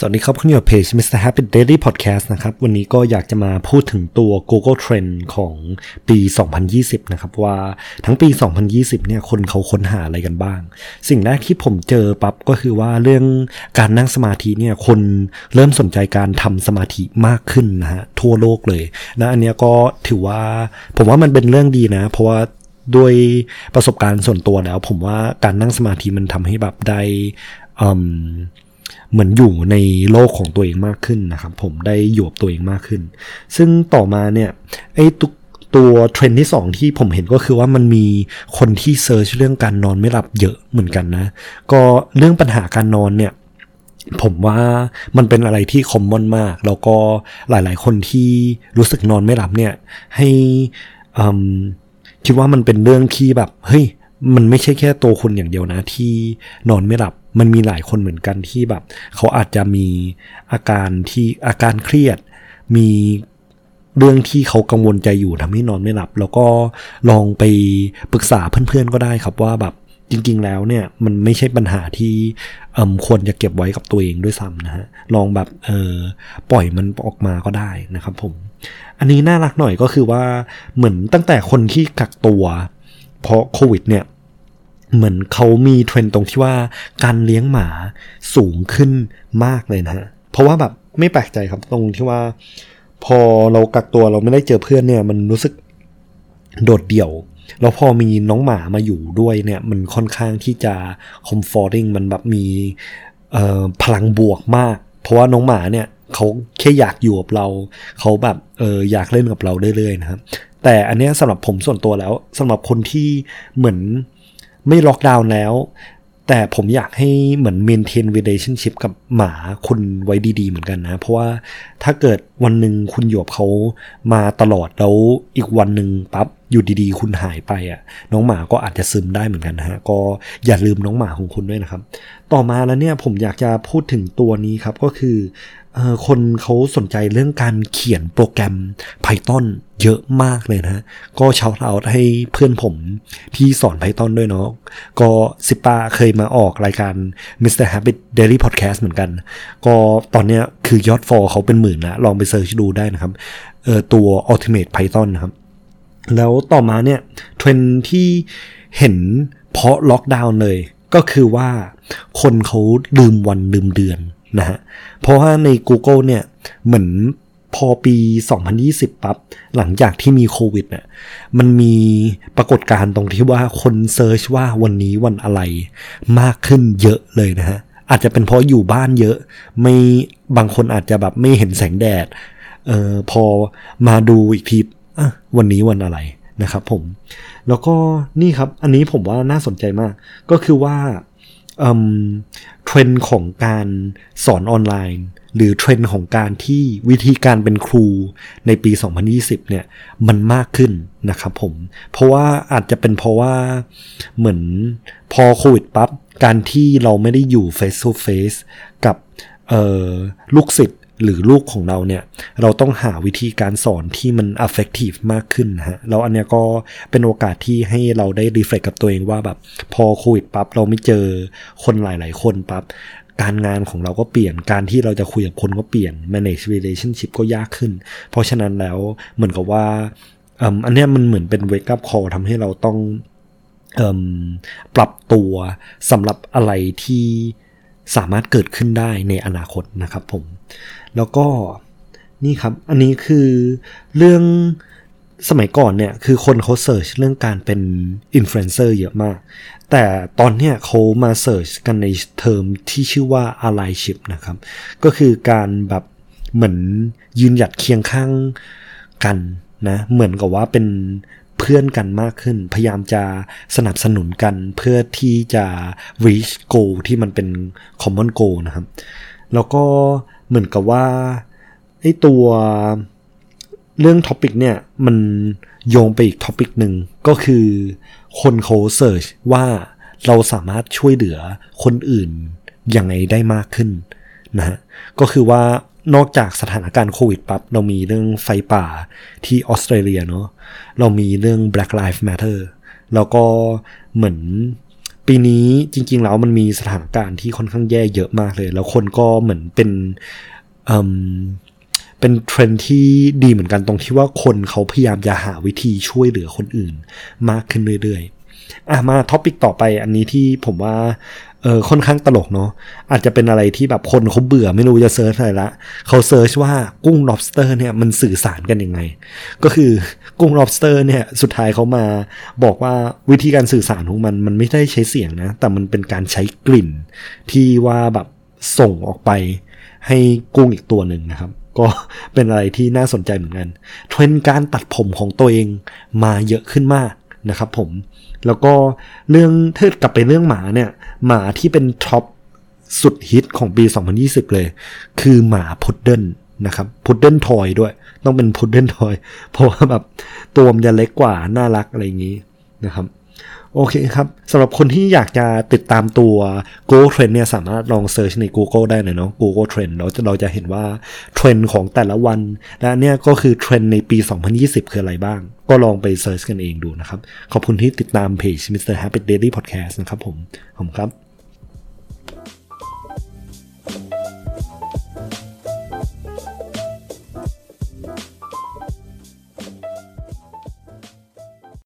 สวัสดีครับคุณอยู่กับเพจ Mr. Happy Daily Podcast นะครับ วันนี้ก็อยากจะมาพูดถึงตัว Google Trend ของปี 2020 นะครับ ว่าทั้งปี 2020 เนี่ยคนเขาค้นหาอะไรกันบ้าง สิ่งแรกที่ผมเจอปั๊บก็คือว่าเรื่องการนั่งสมาธิเนี่ยคนเริ่มสนใจการทำสมาธิมากขึ้นนะฮะทั่วโลกเลยนะอันเนี้ยก็ถือว่าผมว่ามันเป็นเรื่องดีนะ เพราะว่าด้วยประสบการณ์ส่วนตัวแล้ว ผมว่าการนั่งสมาธิมันทำให้แบบได้อืม เหมือนอยู่ในโลกของตัวเองมากขึ้นนะครับ ผมได้อยู่กับตัวเองมากขึ้น ซึ่งต่อมาเนี่ยไอ้ตุกตัวเทรนที่สองที่ผมเห็นก็คือว่ามันมีคนที่เซิร์ชเรื่องการนอนไม่หลับเยอะเหมือนกันนะ ก็เรื่องปัญหาการนอนเนี่ย ผมว่ามันเป็นอะไรที่คอมมอนมาก แล้วก็หลาย ๆ คนที่รู้สึกนอนไม่หลับเนี่ย ให้คิดว่ามันเป็นเรื่องที่แบบเฮ้ยมันไม่ใช่แค่ตัวคุณอย่างเดียวนะที่นอนไม่หลับ มันมีหลายคนเหมือนกันที่แบบ เขาอาจจะมีอาการที่อาการเครียด มีเรื่องที่เขากังวลใจอยู่ทำให้นอนไม่หลับ แล้วก็ลองไปปรึกษาเพื่อนๆก็ได้ครับว่าแบบจริง ๆ แล้วเนี่ยมันไม่ใช่ปัญหาที่ควรจะเก็บไว้กับตัวเองด้วยซ้ำนะฮะลองแบบเออปล่อยมันออกมาก็ได้นะครับผม อันนี้น่ารักหน่อยก็คือว่าเหมือนตั้งแต่คนที่กักตัว เพราะโควิดเนี่ย เหมือนเขามีเทรนด์ตรงที่ว่าการเลี้ยงหมาสูงขึ้นมากเลยนะฮะเพราะว่าแบบไม่แปลกใจครับตรงที่ว่า พอเรากักตัวเราไม่ได้เจอเพื่อนเนี่ย มันรู้สึกโดดเดี่ยว แล้วพอมีน้องหมามาอยู่ด้วยเนี่ย มันค่อนข้างที่จะ comforting มันแบบมีพลังบวกมาก เพราะว่าน้องหมาเนี่ยเขาแค่อยากอยู่กับเรา เขาแบบเอออยากเล่นกับเราเรื่อยๆนะครับ แต่อันเนี้ยสำหรับผมส่วนตัวแล้วสำหรับคนที่เหมือน ไม่ล็อกดาวน์แล้ว แต่ผมอยากให้เหมือน maintain relationship กับหมาคุณไว้ดีๆ เหมือนกันนะ เพราะว่าถ้าเกิดวันหนึ่งคุณอยู่กับเขามาตลอดแล้วอีกวันหนึ่งปั๊บอยู่ดีๆ คุณหายไปอะ น้องหมาก็อาจจะซึมได้เหมือนกันนะฮะ ก็อย่าลืมน้องหมาของคุณด้วยนะครับ ต่อมาแล้วเนี่ยผมอยากจะพูดถึงตัวนี้ครับก็คือ คนเขาสนใจเรื่องการเขียนโปรแกรม Python เยอะมากเลยนะ ก็ชาวเอาให้เพื่อนผมที่สอน Python ด้วยเนาะก็ซิปาเคยมาออกรายการ Mr. Habit Daily Podcast เหมือนกัน ก็ตอนเนี้ยคือยอดฟอลเขาเป็นหมื่นนะลองไปเซิร์ชดูได้นะครับเออตัว Ultimate Python นะครับ แล้วต่อมาเนี่ยเทรนที่เห็นเพราะล็อกดาวน์เลย ก็คือว่าคนเขาลืมวันลืมเดือน นะฮะเพราะว่าใน Google เนี่ยเหมือนพอปี 2020 ปั๊บ หลังจากที่มีโควิดเนี่ยมันมีปรากฏการณ์ตรงที่ว่าคนเซิร์ชว่าวันนี้วันอะไรมากขึ้นเยอะเลยนะฮะ อาจจะเป็นเพราะอยู่บ้านเยอะ ไม่บางคนอาจจะแบบไม่เห็นแสงแดด เออพอมาดูอีกทีวันนี้วันอะไรนะครับผม แล้วก็นี่ครับ อันนี้ผมว่าน่าสนใจมาก ก็คือว่า เทรนด์ของการสอนออนไลน์ หรือเทรนด์ของการที่วิธีการเป็นครูในปี 2020 เนี่ยมันมากขึ้นนะครับผม เพราะว่าอาจจะเป็นเพราะว่าเหมือนพอโควิดปั๊บการที่เราไม่ได้อยู่ face to face กับลูกศิษย์ หรือลูกของเราเนี่ย เราต้องหาวิธีการสอนที่มัน effective มากขึ้นฮะแล้วอันเนี้ยก็เป็นโอกาสที่ให้เราได้ reflect กับตัวเองว่าแบบ พอโควิดปั๊บเราไม่เจอคนหลาย ๆ คนปั๊บการงานของเราก็เปลี่ยน การที่เราจะคุยกับคนก็เปลี่ยน manage relationship ก็ยากขึ้น เพราะฉะนั้นแล้วเหมือนกับว่าอันเนี้ยมันเหมือนเป็น wake up call ทำให้เราต้องปรับตัวสำหรับอะไรที่ สามารถเกิดขึ้นได้ในอนาคตนะครับผม แล้วก็นี่ครับ อันนี้คือเรื่องสมัยก่อนเนี่ย คือคนเขา search เรื่องการเป็นอินฟลูเอนเซอร์เยอะมาก แต่ตอนเนี้ยเขามา search กันในเทอมที่ชื่อว่า allyship นะครับ ก็คือการแบบเหมือนยืนหยัดเคียงข้างกันนะ เหมือนกับว่าเป็น เพื่อนกันมากขึ้น พยายามจะสนับสนุนกันเพื่อที่จะ reach goal ที่มันเป็น common goal นะครับ แล้วก็เหมือนกับว่าไอ้ตัวเรื่อง topic เนี่ย มันโยงไปอีก topic หนึ่งก็คือคนเขา search ว่าเราสามารถช่วยเหลือคนอื่นยังไงได้มากขึ้นนะฮะก็คือว่า นอกจากสถานการณ์โควิดปั๊บเรามีเรื่องไฟป่าที่ออสเตรเลียเนาะเรามีเรื่อง Black Lives Matter แล้วก็เหมือนปีนี้จริง ๆ แล้วมันมีสถานการณ์ที่ค่อนข้างแย่เยอะมากเลย แล้วคนก็เหมือนเป็นเป็นเทรนด์ที่ดีเหมือนกันตรงที่ว่าคนเขาพยายามจะหาวิธีช่วยเหลือคนอื่นมากขึ้นเรื่อยๆอะมา topic ต่อไปอันนี้ที่ผมว่า เออค่อนข้างตลกเนาะอาจจะเป็นอะไรที่แบบคนเขาเบื่อไม่รู้จะ search อะไรละเขาเซิร์ชว่ากุ้ง lobster เนี่ยมันสื่อสารกันยังไง ก็คือกุ้ง lobster เนี่ยสุดท้ายเขามาบอกว่าวิธีการสื่อสารของมันมันไม่ได้ใช้เสียงนะ แต่มันเป็นการใช้กลิ่น ที่ว่าแบบส่งออกไปให้กุ้งอีกตัวหนึ่งนะครับ ก็เป็นอะไรที่น่าสนใจเหมือนกันเทรนการตัดผมของตัวเองมาเยอะขึ้นมาก นะครับผม แล้วก็เรื่องถ้ากลับไปเรื่องหมาเนี่ย หมาที่เป็น top สุดฮิตของปี 2020 เลย คือหมาพุดเดิ้ลนะครับพุดเดิ้ล toy ด้วย ต้องเป็นพุดเดิ้ล toy เพราะว่าแบบตัวมันจะเล็กกว่า น่ารักอะไรอย่างนี้นะครับ โอเคครับสำหรับคนที่อยากจะติดตามตัว Google Trend เนี่ยสามารถลอง search ใน Google ได้เลยเนาะ Google Trend เราจะเราจะเห็นว่าเทรนด์ของแต่ละวัน และเนี่ยก็คือเทรนด์ในปี 2020 คืออะไรบ้าง ก็ลองไป search กันเองดูนะครับ ขอบคุณที่ติดตามเพจ Mr. Happy Daily Podcast นะครับผมขอบคุณครับ